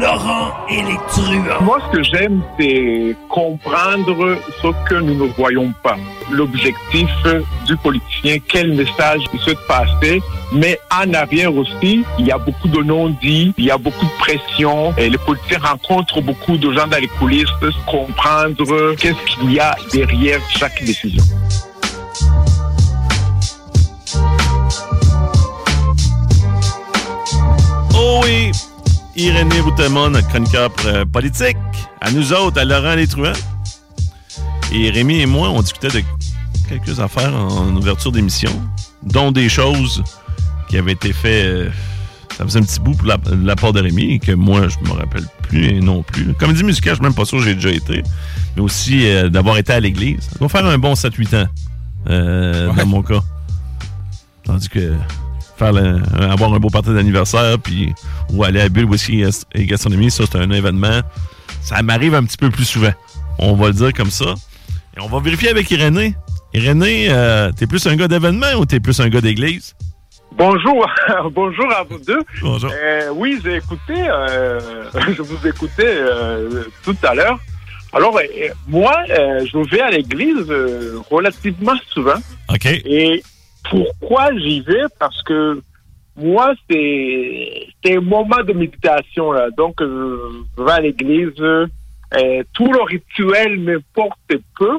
Laurent et les truands. Moi, ce que j'aime, c'est comprendre ce que nous ne voyons pas. L'objectif du politicien, quel message il souhaite passer. Mais en arrière aussi, il y a beaucoup de non-dits, il y a beaucoup de pression. Et les politiciens rencontrent beaucoup de gens dans les coulisses, comprendre qu'est-ce qu'il y a derrière chaque décision. Oh oui! Irénée Routemont, notre chroniqueur euh, politique. À nous autres, à Laurent Les Truands. Et Rémi et moi, on discutait de quelques affaires en ouverture d'émission, dont des choses qui avaient été faites. euh, ça faisait un petit bout pour la, de la part de Rémi, et que moi, je me rappelle plus et non plus. Comédie musicale, je suis même pas sûr que j'ai déjà été. Mais aussi euh, d'avoir été à l'église. Ça doit faire un bon 7-8 ans, euh, dans mon cas. Tandis que faire le- avoir un beau party d'anniversaire, puis ou aller à Bulle Whisky et Gastronomie, ça, c'est un événement. Ça m'arrive un petit peu plus souvent. On va le dire comme ça. Et on va vérifier avec Irénée. Irénée, euh, t'es plus un gars d'événement ou t'es plus un gars d'église? Bonjour, bonjour à vous deux. Bonjour. Euh, oui, j'ai écouté, euh, je vous écoutais tout à l'heure. Alors, moi, je vais à l'église relativement souvent. OK. Et pourquoi j'y vais? Parce que moi, c'est un moment de méditation. Là. Donc, euh, je vais à l'église. euh, tout le rituel m'importe peu.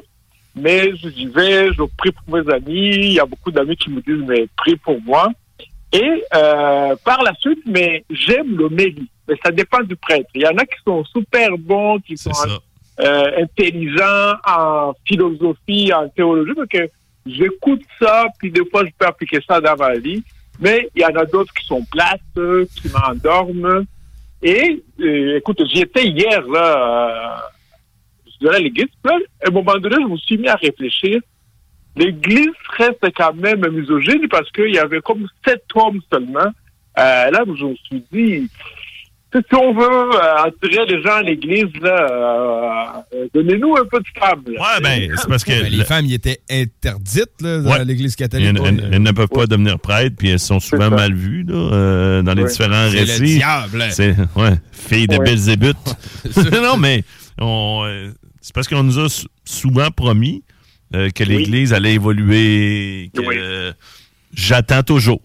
Mais j'y vais, je prie pour mes amis. Il y a beaucoup d'amis qui me disent, mais prie pour moi. Et euh, par la suite, mais j'aime le mérite. Mais ça dépend du prêtre. Il y en a qui sont super bons, qui sont intelligents en philosophie, en théologie, parce que j'écoute ça, puis des fois je peux appliquer ça dans ma vie. Mais il y en a d'autres qui sont plates, qui m'endorment. Et euh, écoute, j'y étais hier, là, euh, je dirais l'église. À un moment donné, je me suis mis à réfléchir. L'église reste quand même misogyne parce qu'il y avait comme sept hommes seulement. Euh, là, je me suis dit, si on veut euh, attirer les gens à l'église, là, euh, euh, donnez-nous un peu de femmes. là. Ouais, ben, c'est parce que. Ben, les le- femmes, y étaient interdites là, dans Ouais. l'Église catholique. elles- elles ne peuvent pas devenir prêtres, puis elles sont souvent mal vues là, euh, dans les Ouais. différents C'est le récits. diable. C'est ouais, fille de Ouais. Belzébuth. non, mais on, c'est parce qu'on nous a sou- souvent promis euh, que l'Église allait évoluer, que Oui. euh, j'attends toujours.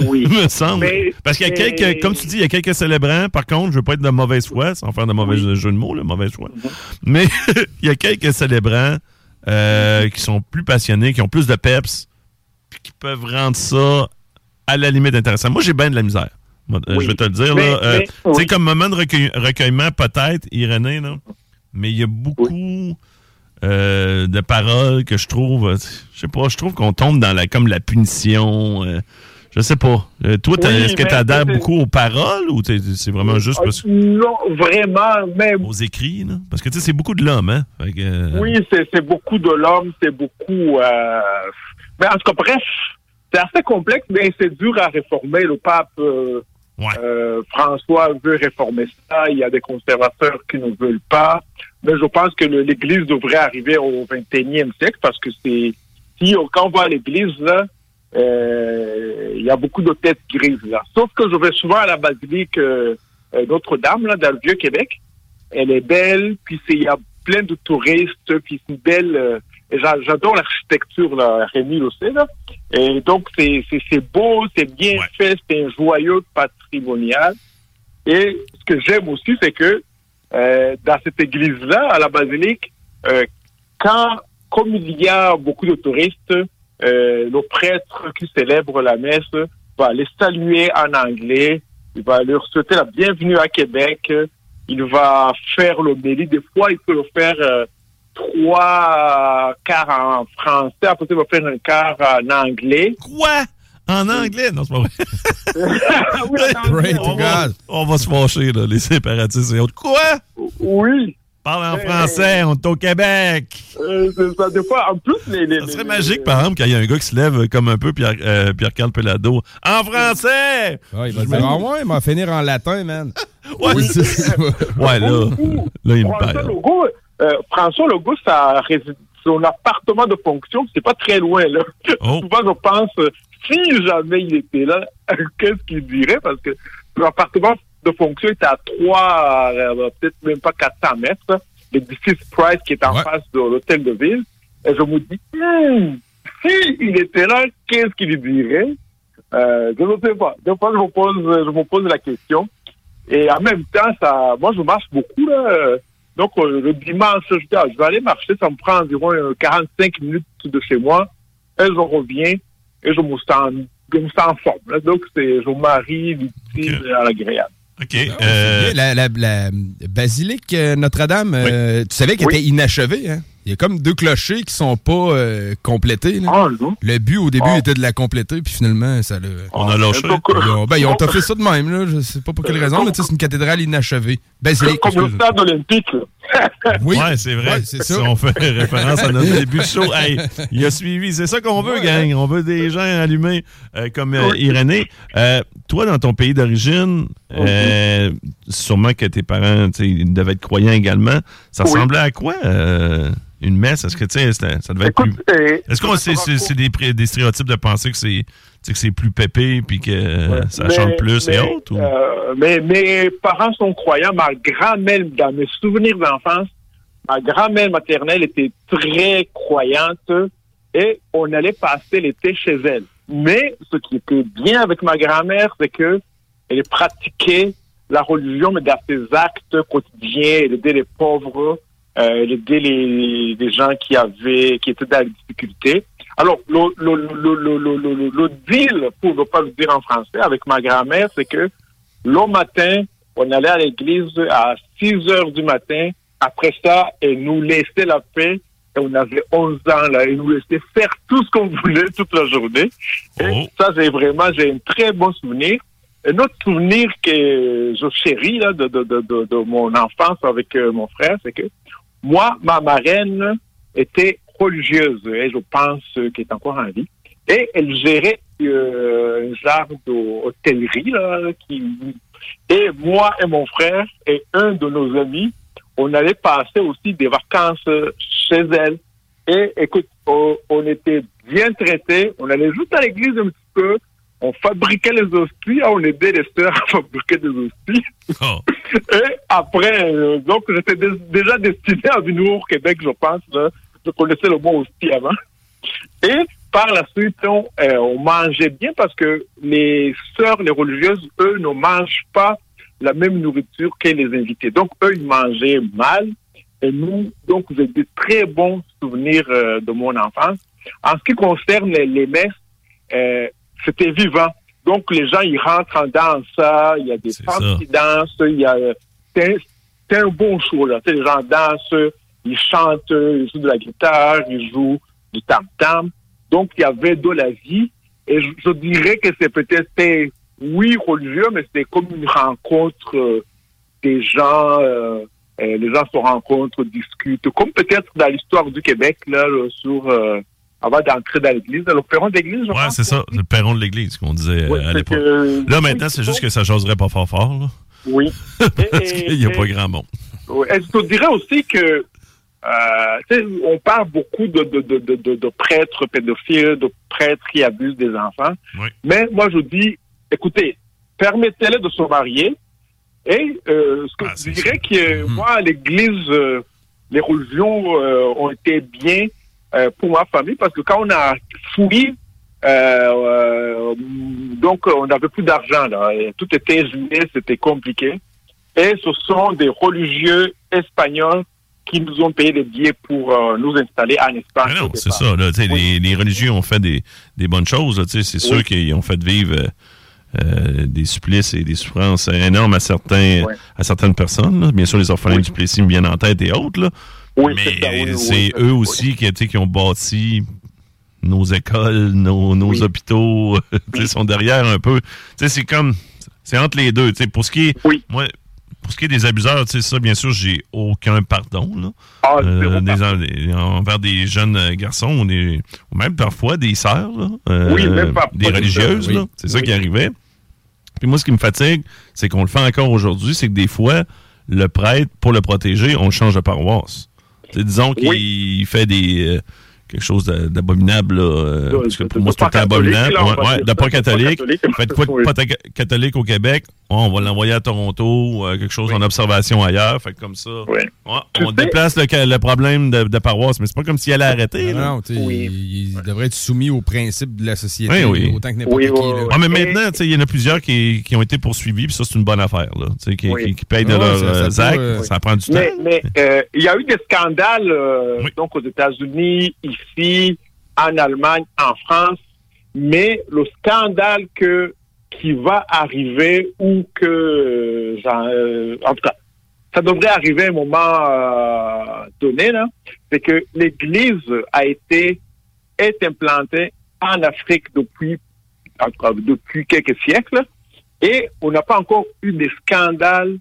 Oui. me semble. Mais- Parce qu'il y a mais- quelques, comme tu dis, il y a quelques célébrants. Par contre, je veux pas être de mauvaise foi, sans faire de mauvais jeu de mots, là, mauvaise foi. Mhm. Mais il y a quelques célébrants euh, qui sont plus passionnés, qui ont plus de peps, puis qui peuvent rendre ça à la limite intéressant. Moi, j'ai bien de la misère. Moi, euh, Oui. Je vais te le dire. Mais- là, euh, tu sais, comme moment de recueil- recueillement, peut-être, Irénée, là, mais il y a beaucoup euh, de paroles que je trouve, je sais pas, je trouve qu'on tombe dans la comme la punition. Je sais pas. Euh, toi, Oui, est-ce que tu adhères beaucoup aux paroles ou c'est vraiment juste parce Euh, Non, vraiment, même. aux écrits? Là? Parce que tu sais, c'est beaucoup de l'homme, hein? Que, euh, Oui, c'est beaucoup de l'homme, c'est beaucoup. euh, Mais en tout cas, bref, c'est assez complexe, mais c'est dur à réformer. Le pape euh, Ouais. François veut réformer ça. Il y a des conservateurs qui ne veulent pas. Mais je pense que l'Église devrait arriver au 21e siècle parce que c'est si quand on va à l'Église là, il y a beaucoup de têtes grises là. Sauf que je vais souvent à la basilique euh, euh, Notre-Dame là dans le Vieux Québec. Elle est belle, puis il y a plein de touristes, puis c'est une belle, euh, j'adore l'architecture, là, Rémi le sait, là. Et donc, c'est c'est- c'est beau, c'est bien Ouais. fait, c'est un joyau patrimonial. Et ce que j'aime aussi, c'est que euh, dans cette église-là, à la basilique, euh, quand, comme il y a beaucoup de touristes, euh, le prêtre qui célèbre la messe va les saluer en anglais, il va leur souhaiter la bienvenue à Québec, il va faire l'homélie. Des fois, il peut le faire euh, trois quarts en français, après il va faire un quart en anglais. Quoi? En anglais? Non, c'est pas vrai. oui, to on, va, on va se fâcher, là, les séparatistes et autres. Quoi? Oui, Parle en Hey. français, on est au Québec. euh, c'est ça. Des fois, en plus, les... les Ça serait les- magique, les- par exemple, qu'il y a un gars qui se lève comme un peu Pierre, euh, Pierre-Carl Pelado. En français! Ouais, il va dire, ah ouais, il va finir en latin, man. Ouais, Oui. ouais là, là, il me François. Legault, euh, François Legault, son appartement de fonction, c'est pas très loin, là. Oh. Souvent, je pense, si jamais il était là, qu'est-ce qu'il dirait? Parce que son appartement de fonction est à 3, euh, peut-être même pas 400 mètres, l'édifice Price qui est en Ouais. face de l'hôtel de ville. Et je me dis, hmm, si il était là, qu'est-ce qu'il lui dirait? Euh, je ne sais pas. Des fois, je me pose, je me pose la question. Et en même temps, ça, moi, je marche beaucoup, là. Euh, Donc, euh, le dimanche, je dis, ah, je vais aller marcher. Ça me prend environ euh, 45 minutes de chez moi. Et je reviens et je me sens, je me sens en forme. là. Donc, c'est, je marie l'utile Ok. à l'agréable. OK. Ah, euh. La, la- la basilique euh, Notre-Dame, euh, tu savais qu'elle Oui. était inachevée, hein? Il y a comme deux clochers qui sont pas euh, complétés. là. Ah, non. Le but au début Ah. était de la compléter, puis finalement, ça l'a. on a lâché. Ils ont, ben, ils ont toffé ça de même, là. Je sais pas pour quelle Euh, raison, mais tu sais, c'est une cathédrale inachevée. Basilique, comme le stade olympique. là. Oui, Ouais, c'est vrai. Ouais, c'est Si ça. on fait référence à notre début de show, hey, il a suivi. C'est ça qu'on veut, gang. On veut des gens allumés euh, comme euh, Irénée. Euh, toi, dans ton pays d'origine, euh, sûrement que tes parents, tu sais, ils devaient être croyants également. Ça Oui. ressemblait à quoi, euh, une messe? Est-ce que, tu sais, ça devait être plus... Est-ce qu'on c'est, c'est, c'est des, pré- des stéréotypes de penser que c'est, que c'est plus pépé puis que ça Mais- chante plus et mais, autres? Ou... euh, mais mes parents sont croyants. Ma grand-mère, dans mes souvenirs d'enfance, ma grand-mère maternelle était très croyante et on allait passer l'été chez elle. Mais ce qui était bien avec ma grand-mère, c'est que elle pratiquait la religion, mais dans ses actes quotidiens, elle aidait les pauvres, euh, aidait les, les gens qui avaient, qui étaient dans la difficulté. Alors, le, le, le, le, deal, pour ne pas le dire en français, avec ma grand-mère, c'est que le matin, on allait à l'église à 6 heures du matin. Après ça, elle nous laissait la paix. Et on avait 11 ans, là. Elle nous laissait faire tout ce qu'on voulait toute la journée. Et Oh. ça, c'est vraiment, j'ai un très bon souvenir. Un autre souvenir que je chéris, là, de, de, de, de, de mon enfance avec euh, mon frère, c'est que moi, ma marraine était religieuse et je pense qu'elle est encore en vie. Et elle gérait euh, un genre d'hôtellerie. Et moi et mon frère et un de nos amis, on allait passer aussi des vacances chez elle. Et écoute, on, on était bien traités. On allait juste à l'église un petit peu. On fabriquait les hosties. On aidait les sœurs à fabriquer des hosties. Oh. Et après, euh, donc j'étais dé- déjà destiné à venir au Québec, je pense. Là. Je connaissais le mot hostie avant. Et par la suite, on, euh, on mangeait bien parce que les sœurs, les religieuses, eux, ne mangent pas la même nourriture que les invités. Donc, eux, ils mangeaient mal. Et nous, donc, j'ai des très bons souvenirs euh, de mon enfance. En ce qui concerne les, les messes, euh, c'était vivant. Donc, les gens, ils rentrent en danse, il y a des femmes qui dansent, il y a... C'est un- c'est un bon show, là. Les gens dansent, ils chantent, ils jouent de la guitare, ils jouent du tam-tam. Donc, il y avait de la vie. Et je, je dirais que c'est peut-être, c'était, oui, religieux, mais c'était comme une rencontre euh, des gens. euh, euh, les gens se rencontrent, discutent, comme peut-être dans l'histoire du Québec, là, là, sur, euh, avant d'entrer dans l'église, le perron de l'église, Ouais, c'est ça, le perron de l'église qu'on disait à l'époque. que- Là, maintenant, c'est juste que ça jaserait pas fort fort, là. Oui. Parce qu'il n'y a et- pas grand monde. Oui. Et je te dirais aussi que euh, tu sais, on parle beaucoup de, de, de, de, prêtres pédophiles, de prêtres qui abusent des enfants. Oui. Mais moi, je dis, écoutez, permettez-les de se marier. Et euh, ce que Ah, je dirais que Mhm. moi, l'Église, euh, les religions euh, ont été bien euh, pour ma famille parce que quand on a fouillé, euh, euh, donc on n'avait plus d'argent tout était gelé, c'était compliqué. Et ce sont des religieux espagnols qui nous ont payé des billets pour euh, nous installer en Espagne. Ah non, c'est ça. Là, Oui. les, les religieux ont fait des, des bonnes choses. C'est sûr Oui. qu'ils ont fait vivre euh, des supplices et des souffrances énormes à, certains, à certaines personnes. là. Bien sûr, les orphelins du Plessis me viennent en tête et autres. Là. Oui, Mais c'est eux aussi qui, qui ont bâti nos écoles, nos, nos Oui. hôpitaux. Oui. sont derrière un peu. C'est comme... C'est entre les deux. Pour ce qui est... Oui. Moi, pour ce qui est des abuseurs, tu sais, ça, bien sûr, j'ai aucun pardon. Là. Ah, Euh, des- envers des jeunes euh, garçons ou, des- ou même parfois des sœurs, euh, Oui, des religieuses. C'est ça qui arrivait. Puis moi, ce qui me fatigue, c'est qu'on le fait encore aujourd'hui, c'est que des fois, le prêtre, pour le protéger, on le change de paroisse. Disons qu'il Oui. fait des... quelque chose d'a- d'abominable, euh, parce que pour moi, c'est tout le temps abominable. Ouais, ouais, de pas catholique. Faites quoi de pas catholique au Québec? Oh, on va l'envoyer à Toronto, euh, quelque chose en observation ailleurs. Fait que comme ça, Oui. Ouais, on sais- déplace le, problème de, de paroisse, mais c'est pas comme s'il allait arrêter. Non, il, il devrait être soumis aux principes de la société Oui, oui. autant que n'importe Oui, qui. oui, là. oui. Ah, mais maintenant, il y en a plusieurs qui, qui ont été poursuivis, puis ça, c'est une bonne affaire, là. Qui, Oui. qui, qui payent de Ah, leurs euh, actes. Ça prend du Mais, temps. mais il y a eu des scandales donc aux États-Unis, en Allemagne, en France, mais le scandale que qui va arriver ou que euh, euh, en tout cas ça devrait arriver à un moment euh, donné c'est que l'Église a été est implantée en Afrique depuis depuis quelques siècles et on n'a pas encore eu des scandales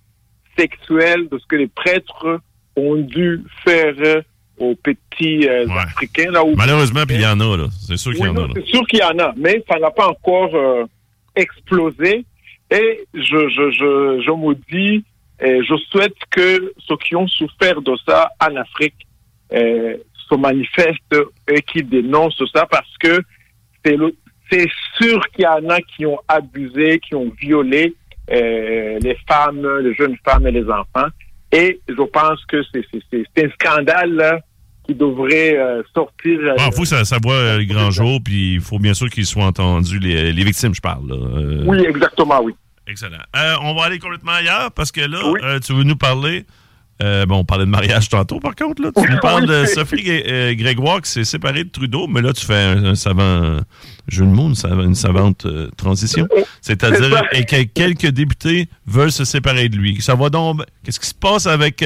sexuels de ce que les prêtres ont dû faire aux petits euh, Ouais. Africains. Là, où Malheureusement, il y en a, là. C'est sûr qu'il y en a, non, c'est sûr qu'il y en a, mais ça n'a pas encore euh, explosé. Et je, je, je, je me dis, et je souhaite que ceux qui ont souffert de ça en Afrique euh, se manifestent et qui dénoncent ça parce que c'est le- c'est sûr qu'il y en a qui ont abusé, qui ont violé euh, les femmes, les jeunes femmes et les enfants. Et je pense que c'est c'est- c'est- c'est un scandale là, qui devrait euh, sortir. euh, Il faut que ça, ça voit euh, le grand jour, puis il faut bien sûr qu'ils soient entendus, les, les victimes, je parle. Là. Euh, Oui, exactement, oui. Excellent. On va aller complètement ailleurs, parce que là, Oui. tu veux nous parler... bon, on parlait de mariage tantôt, par contre. Là. Tu nous parles de. Sophie Gré- Grégoire qui s'est séparée de Trudeau, mais là, tu fais un, un savant jeu de mots, une, sav- une savante transition. C'est C'est-à-dire que quelques députés veulent se séparer de lui. Ça va donc... Qu'est-ce qui se passe avec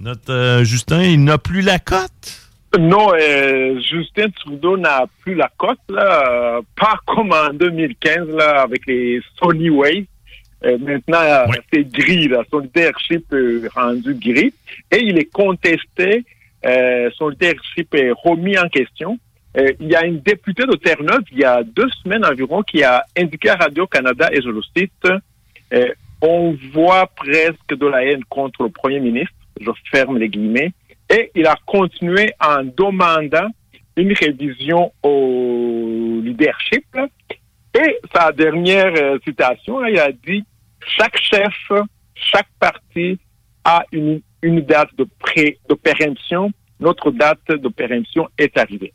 notre euh, Justin? Il n'a plus la cote? Non, euh, Justin Trudeau n'a plus la cote, là, euh, pas comme en 2015, là, avec les Sony Way. Euh, maintenant, Oui. c'est gris, là. Son leadership est rendu gris. Et il est contesté, son leadership est remis en question. Il y a une députée de Terre-Neuve, il y a deux semaines environ, qui a indiqué à Radio-Canada, et je le cite, on voit presque de la haine contre le premier ministre, je ferme les guillemets, et il a continué en demandant une révision au leadership. Et sa dernière euh, citation, là, il a dit chaque chef, chaque parti a une, une date de, pré, de péremption. Notre date de péremption est arrivée.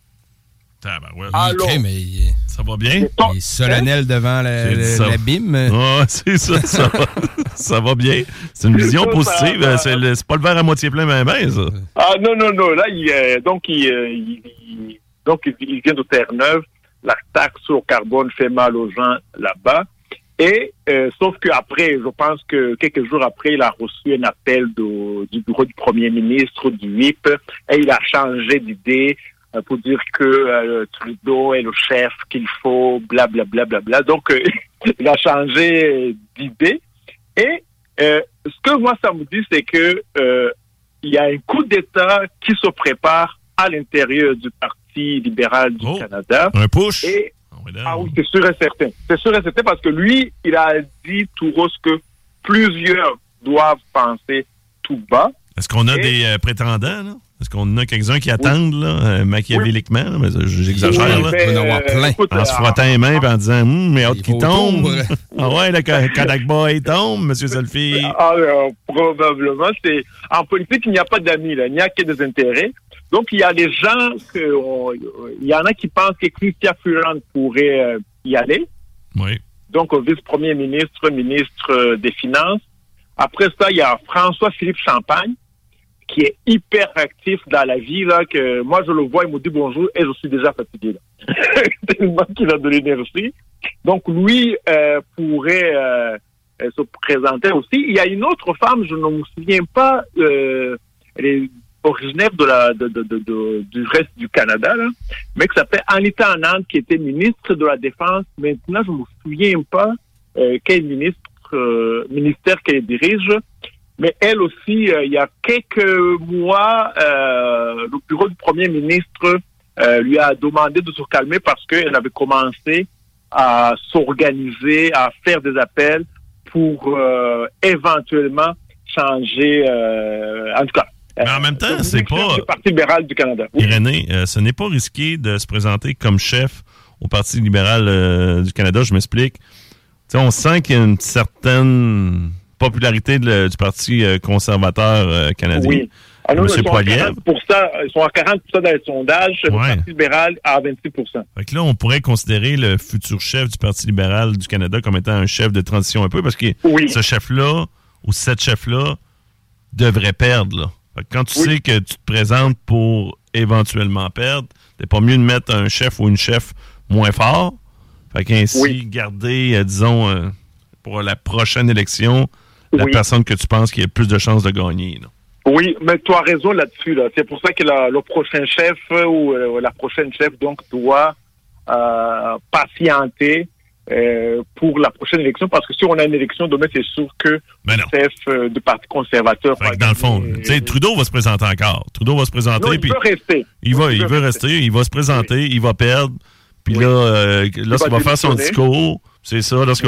Tabarouette. Alors, Ok, mais il Ça va bien? il est solennel devant la- J'ai dit la- ça. l'abîme. Ah, c'est ça, ça va, ça va bien. C'est une vision Ça, positive. ça- C'est pas le verre à moitié plein, mais ben, ça. Ah non, non, non. Là, il, euh, donc, il, euh, il- il- donc, il, vient de Terre-Neuve. La taxe au carbone fait mal aux gens là-bas. Et euh, sauf qu'après, je pense que quelques jours après, il a reçu un appel de- du bureau du premier ministre, du WIP, et il a changé d'idée pour dire que euh, Trudeau est le chef qu'il faut, bla bla bla bla bla. Donc, euh, il a changé d'idée. Et euh, ce que moi, ça me dit, c'est que euh, il y a un coup d'État qui se prépare à l'intérieur du Parti libéral du Oh. Canada. Un push. Et Ah, ah oui, c'est sûr et certain. C'est sûr et certain parce que lui, il a dit tout rose que plusieurs doivent penser tout bas. Est-ce qu'on a Et- des euh, prétendants, là? Est-ce qu'on en a quelques-uns qui attendent, là, euh, machiavéliquement? Mais j'exagère, Oui, là. il va en avoir plein. écoute, En se euh, frottant les mains et en disant, hum, mais hâte qu'il faut tombe. ah ouais, le Kadak Boy tombe, monsieur Selfie. Ah, euh, probablement, c'est en politique, il n'y a pas d'amis là, il n'y a que des intérêts. Donc, il y a des gens que, on- il y en a qui pensent que Christian Freeland pourrait euh, y aller. Oui. Donc, au vice-premier ministre, ministre euh, des Finances. Après ça, il y a François-Philippe Champagne, qui est hyper actif dans la vie, là, que moi, je le vois, il me dit bonjour et je suis déjà fatigué, là. Tellement qu'il a de l'énergie. Donc, lui euh, pourrait euh, se présenter aussi. Il y a une autre femme, je ne me souviens pas, euh, elle est originaire de la, de, de, de- du reste du Canada, là, mais qui s'appelle Anita Anand, qui était ministre de la Défense. Maintenant, je ne me souviens pas euh, quel ministre, euh, ministère qu'elle dirige. Mais elle aussi, euh, il y a quelques mois, euh, le bureau du Premier ministre euh, lui a demandé de se calmer parce qu'elle avait commencé à s'organiser, à faire des appels pour euh, éventuellement changer, euh, en tout cas. Mais en même temps, c'est pas- Le Parti libéral du Canada. Oui. Irénée, euh, ce n'est pas risqué de se présenter comme chef au Parti libéral du Canada, je m'explique. On sent qu'il y a une certaine popularité de le- du Parti euh, conservateur euh, canadien. Oui. Ah non, Monsieur ils, sont à Poilievre. 40%, ils sont à 40 dans les sondages, le Ouais. Parti libéral à 26 Fait que là, on pourrait considérer le futur chef du Parti libéral du Canada comme étant un chef de transition un peu, parce que Oui. ce chef-là, ou cette chef-là, devrait perdre. Là. Fait que quand tu Oui. sais que tu te présentes pour éventuellement perdre, c'est pas mieux de mettre un chef ou une chef moins fort. Fait qu'ainsi, Oui. garder, euh, disons, euh, pour la prochaine élection, la Oui. personne que tu penses qui a le plus de chances de gagner. Oui, mais tu as raison là-dessus. Là. C'est pour ça que la- le prochain chef euh, ou euh, la prochaine chef donc doit euh, patienter euh, pour la prochaine élection parce que si on a une élection demain, c'est sûr que non. le chef du Parti conservateur. Fait que dans le fond, Trudeau va se présenter encore. Trudeau va se présenter. non, il puis veut rester. Il va, il veut rester, il va se présenter, il va perdre. Puis Oui. là, lorsqu'il va va faire son discours, c'est ça, lorsque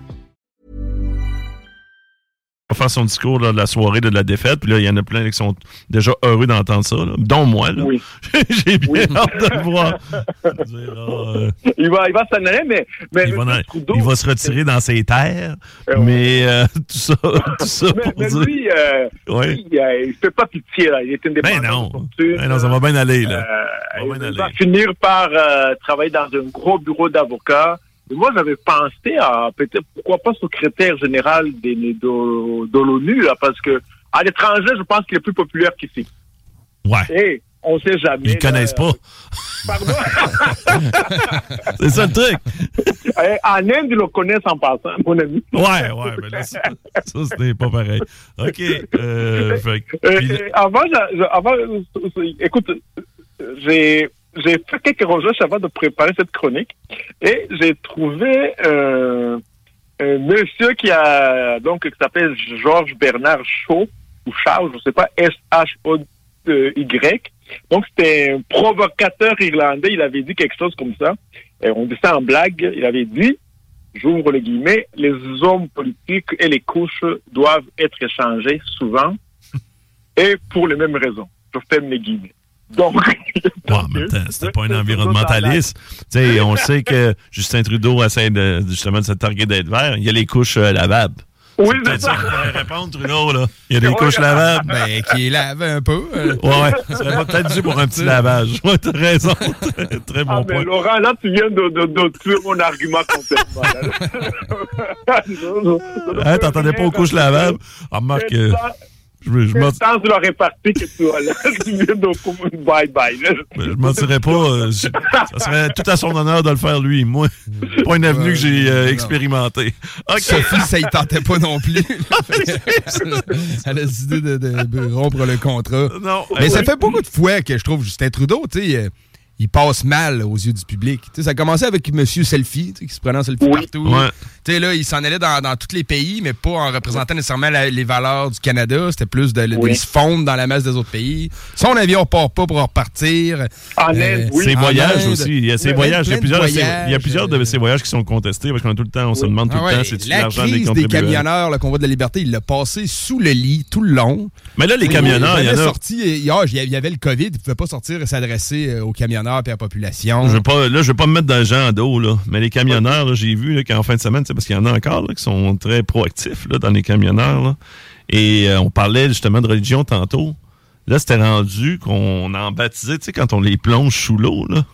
faire son discours là, de la soirée de la défaite. Puis là, il y en a plein qui sont déjà heureux d'entendre ça, là, dont moi. Là. Oui. J'ai bien Oui. hâte de le voir. Euh, Il va, il va s'en aller, mais, mais il, va M. dans- Trudeau, il va se retirer dans ses terres. Euh, ouais. mais euh, tout ça, tout ça mais, pour mais dire. lui, euh, Ouais. lui, il fait pas pitié. Là. Il est indépendant. Ben non. fortune. Ben non, ça va bien aller. Là. Bien il va aller. finir par travailler dans un gros bureau d'avocats. Moi, j'avais pensé à peut-être, pourquoi pas, secrétaire général des, de, de l'ONU, là, parce que à l'étranger, je pense qu'il est plus populaire qu'ici. Ouais. Et on sait jamais. Ils ne connaissent là. pas. Pardon? C'est ça le truc. Eh, en Inde, ils le connaissent en passant, mon ami. Ouais, ouais, mais là, ça, c'était pas pareil. OK. Euh, fait Euh, là- euh, avant, avant, écoute, j'ai j'ai fait quelques recherches avant de préparer cette chronique et j'ai trouvé euh, un monsieur qui a donc qui s'appelle Georges Bernard Shaw ou Shaw, je sais pas S H O Y. Donc c'était un provocateur irlandais. Il avait dit quelque chose comme ça. Et on dit ça en blague. Il avait dit j'ouvre les guillemets, les hommes politiques et les couches doivent être échangés souvent et pour les mêmes raisons. Je ferme les guillemets. Donc, Ouais, c'était pas un environnementaliste. Tu sais, on sait que Justin Trudeau essaie de, justement de se targuer d'être vert. Il y a les couches euh, lavables. Oui, C'est ça répondre, Trudeau, là. Il y a des Ouais. couches lavables. Ben, qui lavé un peu. euh. Ouais. Ça serait pas peut-être dû pour un petit lavage. Ouais, t'as raison. Très, très bon Ah, mais point. Laurent, là, tu viens de, de, de tuer mon argument complètement. là. Non, Hein, t'entendais pas aux couches lavables? Ah, Remarque. Je, me- je m'en- Le temps de la répartie que tu as là, tu viens de bye-bye. je mentirais pas. euh, je- ça serait tout à son honneur de le faire lui. Moi, pas une avenue que j'ai euh, expérimentée. Sophie, ça y tentait pas non plus. Elle a décidé de, rompre le contrat. Non. Mais ça fait beaucoup de fois que je trouve Justin Trudeau, tu sais, euh, il passe mal aux yeux du public. Tu sais, ça a commencé avec Monsieur Selfie, qui se prenait en selfie Oui. partout. Ouais. Tu sais, là, il s'en allait dans, dans tous les pays, mais pas en représentant nécessairement la- les valeurs du Canada. C'était plus de, de- Oui. de se fondre dans la masse des autres pays. Son avion part pas pour repartir. En Euh, oui. Ses En voyages Inde. aussi. Il y a ses Ouais, voyages. Il y a plein de plusieurs, de ces- voyages, il y a plusieurs de euh, ces voyages qui sont contestés parce qu'on a tout le temps, on se demande tout Ah le temps, ouais, c'est-tu la l'argent des crise des camionneurs, le convoi de la liberté, il l'a passé sous le lit tout le long. Mais là, les camionneurs, il y en a. sorti, il y avait le COVID, il ne pouvait pas sortir et s'adresser euh, aux camionneurs et la population. Je veux pas, là, je veux pas me mettre dans le gens en dos, là. Mais les camionneurs, là, j'ai vu là, qu'en fin de semaine, c'est parce qu'il y en a encore là, qui sont très proactifs là, dans les camionneurs. là. Et euh, on parlait justement de religion tantôt. Là, c'était rendu qu'on en baptisait, tu sais, quand on les plonge sous l'eau, là,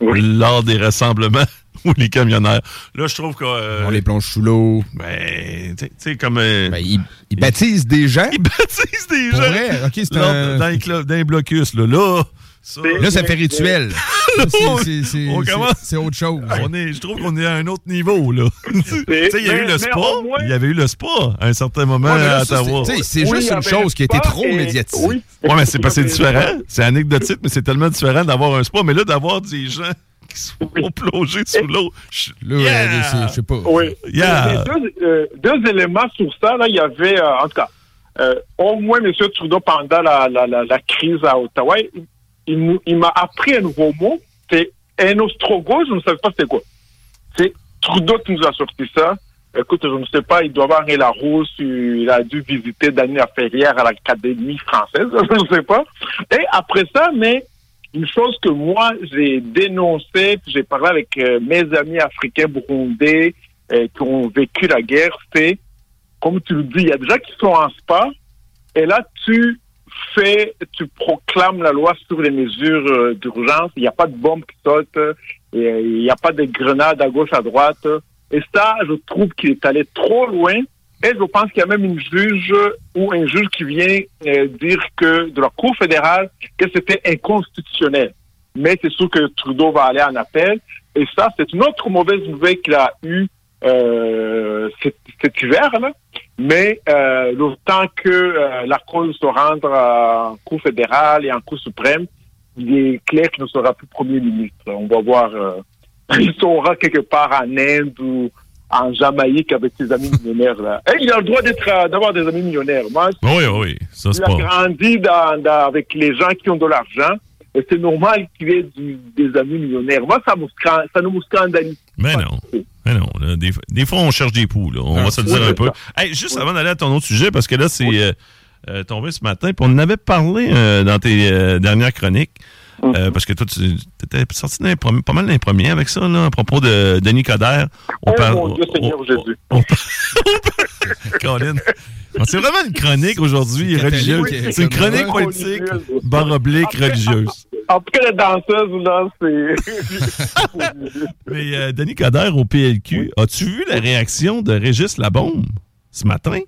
Oui. lors des rassemblements ou les camionneurs. Là, je trouve que. euh, On les plonge sous l'eau. Ben, tu sais- tu sais, comme. euh, Ben, ils, ils baptisent des gens. ils baptisent des Pour gens. vrai? Ok, c'est Lors- un- Dans les clubs, dans les blocus, là. Là, ça. Là, ça fait rituel. C'est- autre chose. On est, je trouve qu'on est à un autre niveau, là. tu sais, il y a eu le spa. Il y avait eu le spa à un certain moment Ouais, mais là, à Ottawa. c'est- Oui, juste une chose qui a été trop et- médiatisée. Oui. Ouais, mais c'est parce que c'est différent. C'est anecdotique, mais c'est tellement différent d'avoir un spa. Mais là, d'avoir des gens qui sont plongés sous l'eau. je- Là, Yeah! je sais pas. Oui. Yeah. Mais Deux, euh, deux éléments sur ça, là, il y avait, euh, en tout cas, euh, au moins M. Trudeau, pendant la, la, la, la crise à Ottawa, il, m'a appris un nouveau mot, c'est un ostrogo, je ne savais pas c'était quoi. C'est Trudeau qui nous a sorti ça. Écoute, je ne sais pas, il doit avoir un Larousse, il a dû visiter Daniel Ferrière à l'Académie française, je ne sais pas. Et après ça, mais une chose que moi, j'ai dénoncé, puis j'ai parlé avec euh, mes amis africains burundais euh, qui ont vécu la guerre, c'est, comme tu le dis, il y a gens qui sont en spa, et là, tu fais, tu proclames la loi sur les mesures euh, d'urgence, il n'y a pas de bombes qui sautent, et, euh, il n'y a pas de grenades à gauche, à droite. Et ça, je trouve qu'il est allé trop loin. Et je pense qu'il y a même une juge ou un juge qui vient euh, dire que de la Cour fédérale que c'était inconstitutionnel. Mais c'est sûr que Trudeau va aller en appel. Et ça, c'est une autre mauvaise nouvelle qu'il a eue euh, cet, cet hiver. Là. Mais euh, le temps que euh, la cause se rende en Cour fédérale et en Cour suprême, il est clair qu'il ne sera plus Premier ministre. On va voir. euh, il sera quelque part en Inde ou en Jamaïque avec ses amis millionnaires. Là. Et il a le droit d'être, euh, d'avoir des amis millionnaires. Moi, Oui, oui, ça, c'est il a grandi dans, dans- avec les gens qui ont de l'argent. C'est normal qu'il ait du- des amis millionnaires. Moi, ça, me scandalise Mais non. Mais non. là, des, des fois, on cherche des poux, là. On Ah, va se le dire un peu. Hey, juste avant d'aller à ton autre sujet, parce que là, c'est euh, euh, tombé ce matin, puis on en avait parlé euh, dans tes euh, dernières chroniques. Mm. euh, parce que toi, tu étais sorti dans les premiers- pas mal dans les premiers avec ça, là, à propos de Denis Coderre. Oh parle- mon Dieu, Seigneur on- Jésus. on- on- Colin. Ah, C'est vraiment une chronique aujourd'hui religieuse. C'est une chronique politique, Religieuse. barre oblique religieuse. Après les danseuses, là, c'est. Mais euh, Denis Coderre au PLQ, as-tu vu la réaction de Régis Labombe ce matin?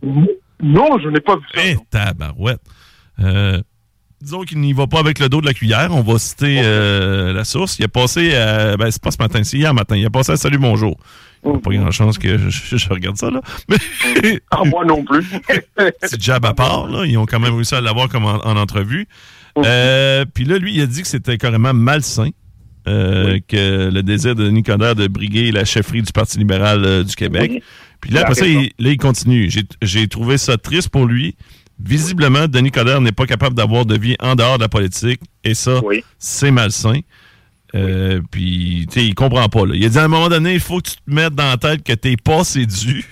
non, je n'ai pas vu ça. Eh, tabarouette. Euh, disons qu'il n'y va pas avec le dos de la cuillère. On va citer euh, la source. Il a passé, à, ben c'est pas ce matin, c'est hier matin. Il a passé à Salut Bonjour. Il n'y a pas grand chance que je, regarde ça, là. Mais Ah, moi non plus. petit jab à part, là. Ils ont quand même réussi à l'avoir comme en, en entrevue. Euh, Puis là, lui, il a dit que c'était carrément malsain. euh, que le désir de Denis Coderre de briguer la chefferie du Parti libéral euh, du Québec. Oui. Puis là, après ça, raison. il, là, il continue. J'ai trouvé ça triste pour lui. Visiblement, Denis Coderre n'est pas capable d'avoir de vie en dehors de la politique. Et ça, Oui. c'est malsain. Euh, Puis, tu sais, il comprend pas. Là. Il a dit à un moment donné, il faut que tu te mettes dans la tête que t'es pas séduit,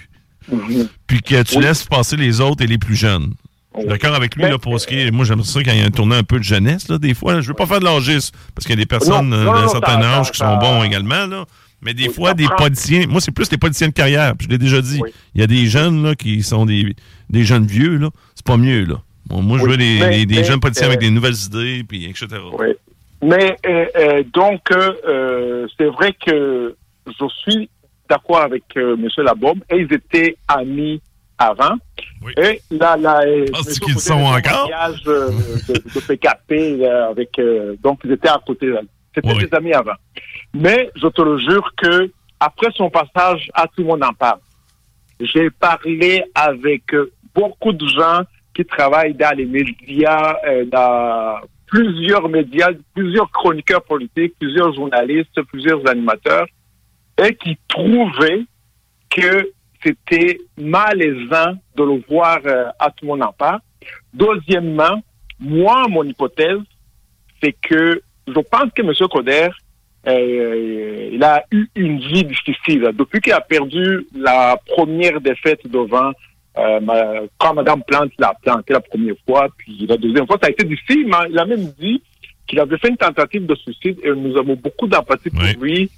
puis que tu Oui. laisses passer les autres et les plus jeunes. Je suis D'accord avec lui, là, pour ce qui est. Moi, j'aimerais ça quand il y a un tournant un peu de jeunesse, là, des fois. là. Je veux pas faire de l'âgisme, parce qu'il y a des personnes euh, d'un certain âge qui sont bons également, là. Mais des Oui, fois, des politiciens. Moi, c'est plus des politiciens de carrière. puis Je l'ai déjà dit. Oui. Il y a des jeunes, là, qui sont des, des jeunes vieux, là. C'est pas mieux, là. Bon, moi, je veux des, mais- des- des mais, jeunes politiciens euh, avec des nouvelles idées, puis etc. Oui. Mais euh, euh, donc, euh, euh, c'est vrai que je suis d'accord avec euh, M. Labombe et ils étaient amis avant. Oui. Et là, là, euh, Monsieur qu'ils sont encore? mariage, euh, de, de PKP euh, avec, euh, donc ils étaient à côté. là. C'était Oui. des amis avant. Mais je te le jure que après son passage, à tout le monde en parle. J'ai parlé avec euh, beaucoup de gens qui travaillent dans les médias, euh, dans plusieurs médias, plusieurs chroniqueurs politiques, plusieurs journalistes, plusieurs animateurs, et qui trouvaient que c'était malaisant de le voir euh, à tout le monde en parle. Deuxièmement, moi, mon hypothèse, c'est que je pense que M. Coder, euh, il a eu une vie difficile. Depuis qu'il a perdu la première défaite devant, euh, ma- quand Mme Plante l'a planté la première fois, puis la deuxième fois, ça a été difficile, mais il a même dit qu'il avait fait une tentative de suicide et nous avons beaucoup d'empathie pour Oui. lui.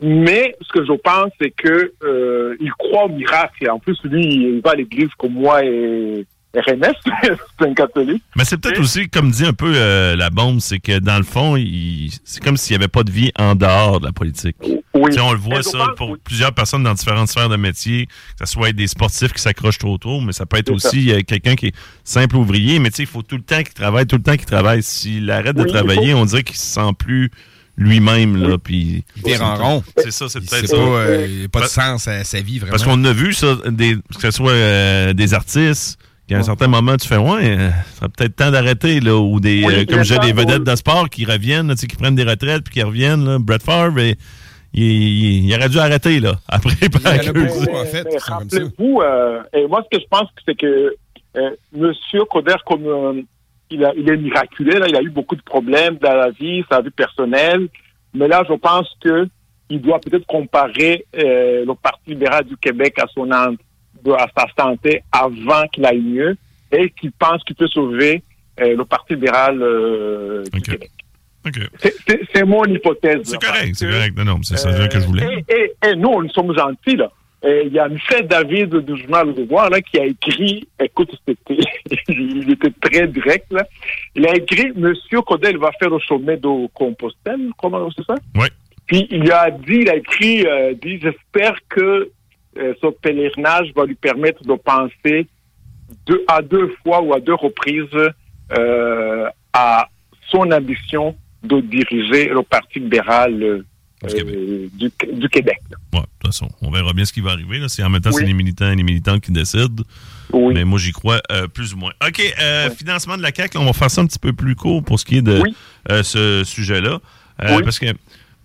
Mais ce que je pense, c'est que euh, il croit au miracle. En plus, lui, il va à l'église comme moi et, RMS, c'est un catholique. Mais c'est peut-être aussi, comme dit un peu euh, la bombe, c'est que dans le fond, il- c'est comme s'il n'y avait pas de vie en dehors de la politique. Oui. Tu sais, on le voit ça pense- pour oui. plusieurs personnes dans différentes sphères de métier, que ce soit des sportifs qui s'accrochent trop tôt, mais ça peut être C'est aussi euh, quelqu'un qui est simple ouvrier, mais tu sais, il faut tout le temps qu'il travaille, tout le temps qu'il travaille. S'il arrête de Oui, travailler, on dirait qu'il se sent plus lui-même, là, puis... Il vire en rond. C'est ça, c'est peut-être pas, euh, il y a pas de sens à sa vie, vraiment. Parce qu'on a vu ça, des, que ce soit euh, des artistes, qu'à un certain moment, tu fais, ouais, euh, ça serait peut-être temps d'arrêter, là, ou des, Oui, euh, comme j'ai des vedettes de sport qui reviennent, là, tu sais, qui prennent des retraites puis qui reviennent, là. Brett Favre, et, il, il- il aurait dû arrêter, là, après, y en fait, rappelez-vous, euh, et moi, ce que je pense, c'est que euh, Monsieur Coder, comme euh, il, a, il est miraculé, là, il a eu beaucoup de problèmes dans la vie, sa vie personnelle, mais là, je pense que il doit peut-être comparer euh, le Parti libéral du Québec à son en- à sa santé avant qu'il aille mieux et qu'il pense qu'il peut sauver euh, le Parti libéral euh, du. Québec. C'est- mon hypothèse. C'est correct, c'est correct. Non, non, c'est ça euh, que je voulais. Et, et, et nous, nous sommes gentils, là. Il y a Michel David du journal Le Devoir, là, qui a écrit, écoute, c'était, il était très direct, là. Il a écrit, Monsieur Codel va faire le sommet de Compostelle, comment c'est ça? Oui. Puis il a dit, il a écrit, euh, dit, j'espère que euh, ce pèlerinage va lui permettre de penser deux, à deux fois ou à deux reprises euh, à son ambition de diriger le Parti libéral euh, Du Québec. du, du Québec. là. Ouais, de toute façon, on verra bien ce qui va arriver. Là. En même temps, c'est les militants et les militantes qui décident. Oui. Mais moi, j'y crois euh, plus ou moins. OK, euh, financement de la CAQ, là, on va faire ça un petit peu plus court pour ce qui est de ce sujet-là. Oui. Parce que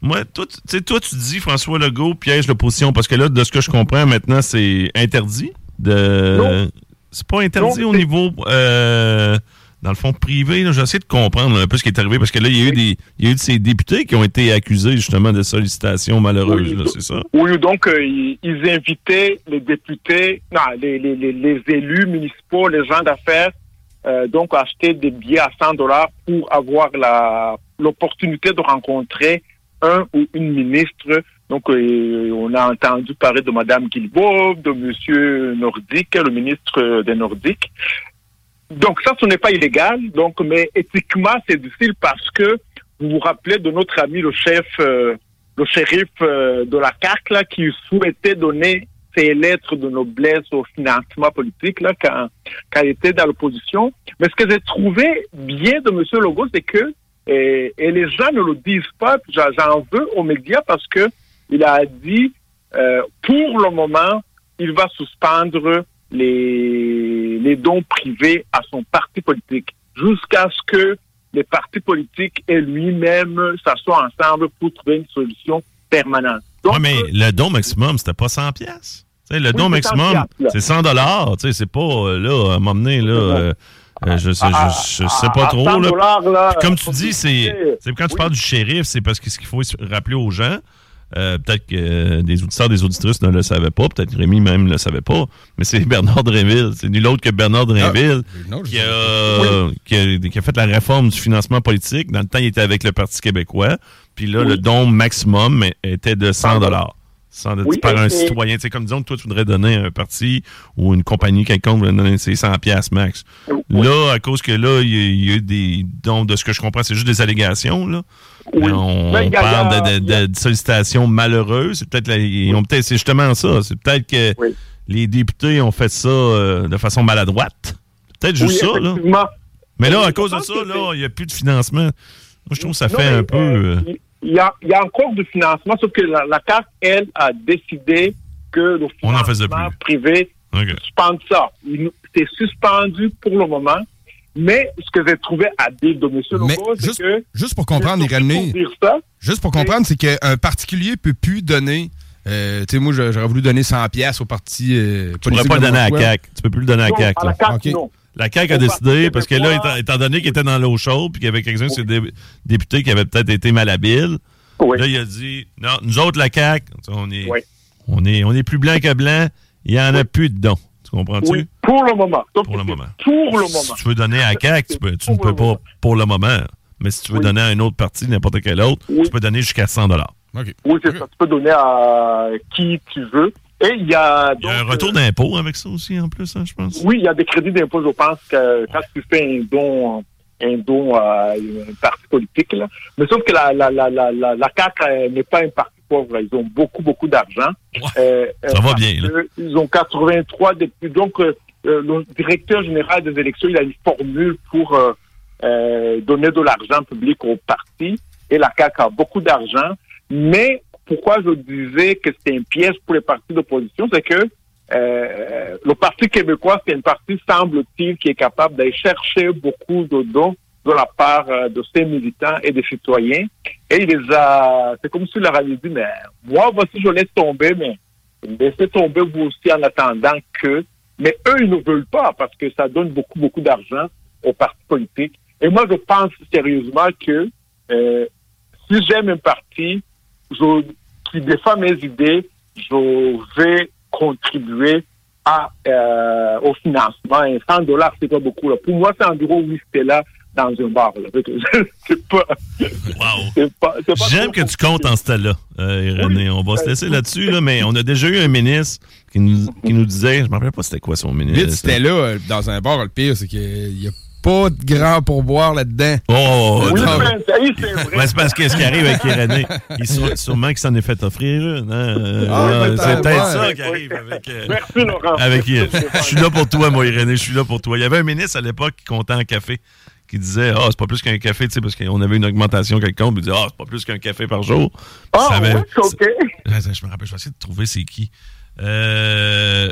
moi, toi, tu sais, toi, tu dis François Legault piège l'opposition parce que là, de ce que je comprends maintenant, c'est interdit. De... C'est pas interdit Non, au niveau, euh, dans le fond, privé. J'essaie de comprendre un peu ce qui est arrivé parce que là, il y a eu des, il y a eu de ces députés qui ont été accusés justement de sollicitations malheureuses. Oui. c'est ça? Oui, donc euh, ils, invitaient les députés, non, les, les, les, les élus municipaux, les gens d'affaires, euh, donc à acheter des billets à 100 dollars pour avoir la l'opportunité de rencontrer un ou une ministre. Donc euh, on a entendu parler de Madame Guilbeault, de Monsieur Nordique, le ministre des Nordiques. Donc ça, ce n'est pas illégal. Donc, mais éthiquement, c'est difficile parce que vous vous rappelez de notre ami le chef. euh, le shérif euh, de la là, qui souhaitait donner ses lettres de noblesse au financement politique là, quand, quand il était dans l'opposition. Mais ce que j'ai trouvé bien de M. Legault, c'est que, et, et les gens ne le disent pas, j'en veux aux médias parce que il a dit, euh, pour le moment, il va suspendre les, les dons privés à son parti politique jusqu'à ce que les partis politiques et lui-même s'assoient ensemble pour trouver une solution permanente. Donc, Ouais, mais le don maximum, c'était pas 100 pièces. le Oui, don c'est 100 maximum, c'est 100 dollars. C'est pas, euh, là, à m'emmener, là, euh, euh, je, sais, je, je sais pas à trop. 100 Là. dollars, là, Puis comme tu dis, c'est quand tu parles du shérif, c'est parce que ce qu'il faut se rappeler aux gens, euh, peut-être que euh, des auditeurs, des auditrices ne le savaient pas, peut-être que Rémi même ne le savait pas, mais c'est Bernard Drinville. C'est nul autre que Bernard Drinville non, je qui, a, qui, a, qui a fait la réforme du financement politique. Dans le temps, il était avec le Parti québécois. Puis là, Oui. le don maximum était de 100 dollars. Oui, par et- un citoyen. C'est comme disons que toi, tu voudrais donner un parti ou une compagnie quelconque voudrait donner ses 100 piastres max. Oui. Là, à cause que là, il y, a- il y a eu des dons, de ce que je comprends, c'est juste des allégations, là. Oui. On a- parle de, de- de- de sollicitations malheureuses. C'est peut-être, peut-être, c'est justement ça. C'est peut-être que les députés ont fait ça euh, de façon maladroite. Peut-être juste ça, là. Mais là, à cause de ça, là, il n'y a plus de financement. Moi, je trouve que ça Non, fait un peu... euh, euh, Il y, a, il y a encore du financement, sauf que la, la CAF, elle, a décidé que le financement privé OK. suspende ça. C'est suspendu pour le moment. Mais ce que j'ai trouvé habile de M. Legault, c'est juste, que... juste pour comprendre, ça, juste pour comprendre, c'est qu'un particulier peut plus donner. euh, tu sais, moi, j'aurais voulu donner 100 pièces au parti. Euh, Tu pourrais pas le donner à la CAQ. Tu peux plus le donner à la CAQ. à la là. CAQ, OK. non. La CAQ a décidé, parce que là, étant, étant donné qu'il était dans l'eau chaude, puis qu'il y avait quelqu'un sur les dé- députés qui avait peut-être été malhabile, Oui. là, il a dit, non, nous autres, la CAQ, on est, Oui. on est, on est plus blanc que blanc, il n'y en a plus de dons. Tu comprends-tu? Oui, pour le moment. Pour le moment. Pour le Si moment. tu veux donner à la CAQ, tu, peux- tu ne peux pas moment. pour le moment. Mais si tu veux Oui. donner à un autre parti, n'importe quel autre, Oui. tu peux donner jusqu'à 100 OK. Oui, c'est ça. Tu peux donner à qui tu veux. Et il y a... Il y a un donc, retour euh, d'impôt avec ça aussi, en plus, hein, je pense. Oui, il y a des crédits d'impôt, je pense, que quand tu fais un don, un don à un parti politique, là. Mais sauf que la, la, la, la, la, la CAQ euh, n'est pas un parti pauvre. Ils ont beaucoup, beaucoup d'argent. Ouais. Euh, Ça euh, va parce bien, là. Ils ont 83 députés. Donc, euh, le directeur général des élections, il a une formule pour euh, euh, donner de l'argent public au parti. Et la CAQ a beaucoup d'argent. Mais pourquoi je disais que c'était un piège pour les partis d'opposition, c'est que euh, le Parti québécois, c'est un parti, semble-t-il, qui est capable d'aller chercher beaucoup de dons de la part euh, de ses militants et des citoyens. Et il les a, c'est comme s'il leur avait dit, mais moi, voici, je laisse tomber, mais laissez tomber vous aussi en attendant que, mais eux, ils ne veulent pas parce que ça donne beaucoup, beaucoup d'argent aux partis politiques. Et moi, je pense sérieusement que euh, si j'aime un parti je, qui défend mes idées, je vais contribuer à, euh, au financement. Et 100 dollars, c'est pas beaucoup. Là. Pour moi, c'est environ 8 là dans un bar. Là. c'est pas, Wow. pas, pas J'aime que tu comptes en ce là euh, René. On va se Euh, laisser là-dessus, là, mais on a déjà eu un ministre qui nous, qui nous disait, je ne me rappelle pas c'était quoi son ministre. Vite, c'était là, euh, dans un bar. Le pire, c'est qu'il n'y a pas de grand pourboire là-dedans. Oh, Oui, attends. mais c'est parce que ce qui arrive avec René, il sûrement qu'il s'en est fait offrir une. hein. Ah, c'est peut-être ouais. ça qui arrive avec. euh, Merci, Laurent. avec je suis là pour toi, moi, Irénée, je suis là pour toi. Il y avait un ministre à l'époque qui comptait en café, qui disait Ah, c'est pas plus qu'un café, tu sais, parce qu'on avait une augmentation quelconque, puis il disait Ah, c'est pas plus qu'un café par jour. Ah, Ça avait- ouais, c'est OK. Attends, je me rappelle, je vais essayer de trouver c'est qui. Euh,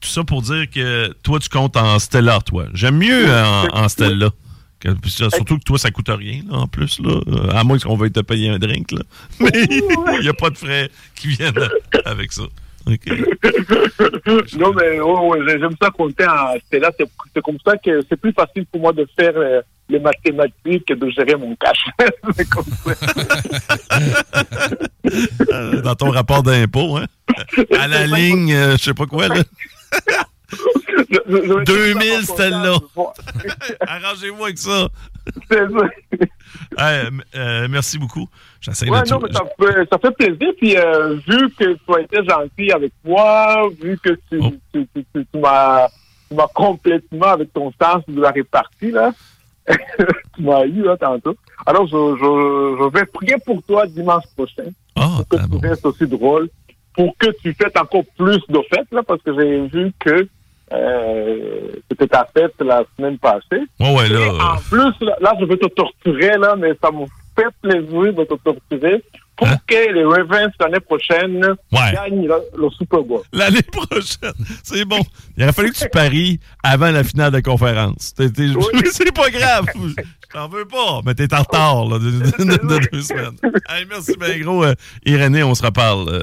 tout ça pour dire que toi, tu comptes en Stella, toi. J'aime mieux en, en Stella. Que- surtout que toi, ça coûte rien, là, en plus, là. Euh, À moins qu'on veuille te payer un drink, là. Mais il n'y a pas de frais qui viennent avec ça. Non, mais ouais, j'aime ça compter en Stella. C'est comme ça que c'est plus facile pour moi de faire euh, les mathématiques que de gérer mon cash. C'est comme ça. Dans ton rapport d'impôt, hein. À la ligne, euh, je sais pas quoi, là. Je- je- je vais 2000 faire Stella. mon Arrangez-vous avec ça. C'est ça. Euh, euh, merci beaucoup. J'essaie Ouais, de non, tout- mais ça fait, ça fait plaisir. Puis, euh, vu que tu as été gentil avec moi, vu que tu, Oh. tu, tu, tu- tu m'as complètement, avec ton sens de la répartie, là, tu m'as eu là, tantôt. Alors, je, je, je vais prier pour toi dimanche prochain, Ah, pour que ah tu bon. restes aussi drôle, pour que tu fêtes encore plus de fêtes, là, parce que j'ai vu que euh, c'était ta fête la semaine passée. Ouais, ouais, là. Et euh, en plus, là, là, je vais te torturer, là, mais ça me fait plaisir de te torturer pour Hein? que les Ravens l'année prochaine Ouais. gagnent le, le Super Bowl. L'année prochaine. C'est bon. Il aurait fallu que tu paries avant la finale de conférence. Oui. C'est pas grave. Je t'en veux pas, mais t'es en retard là, de, de- de- de deux semaines. Hey, merci bien gros. euh, Irénée, on se reparle. euh.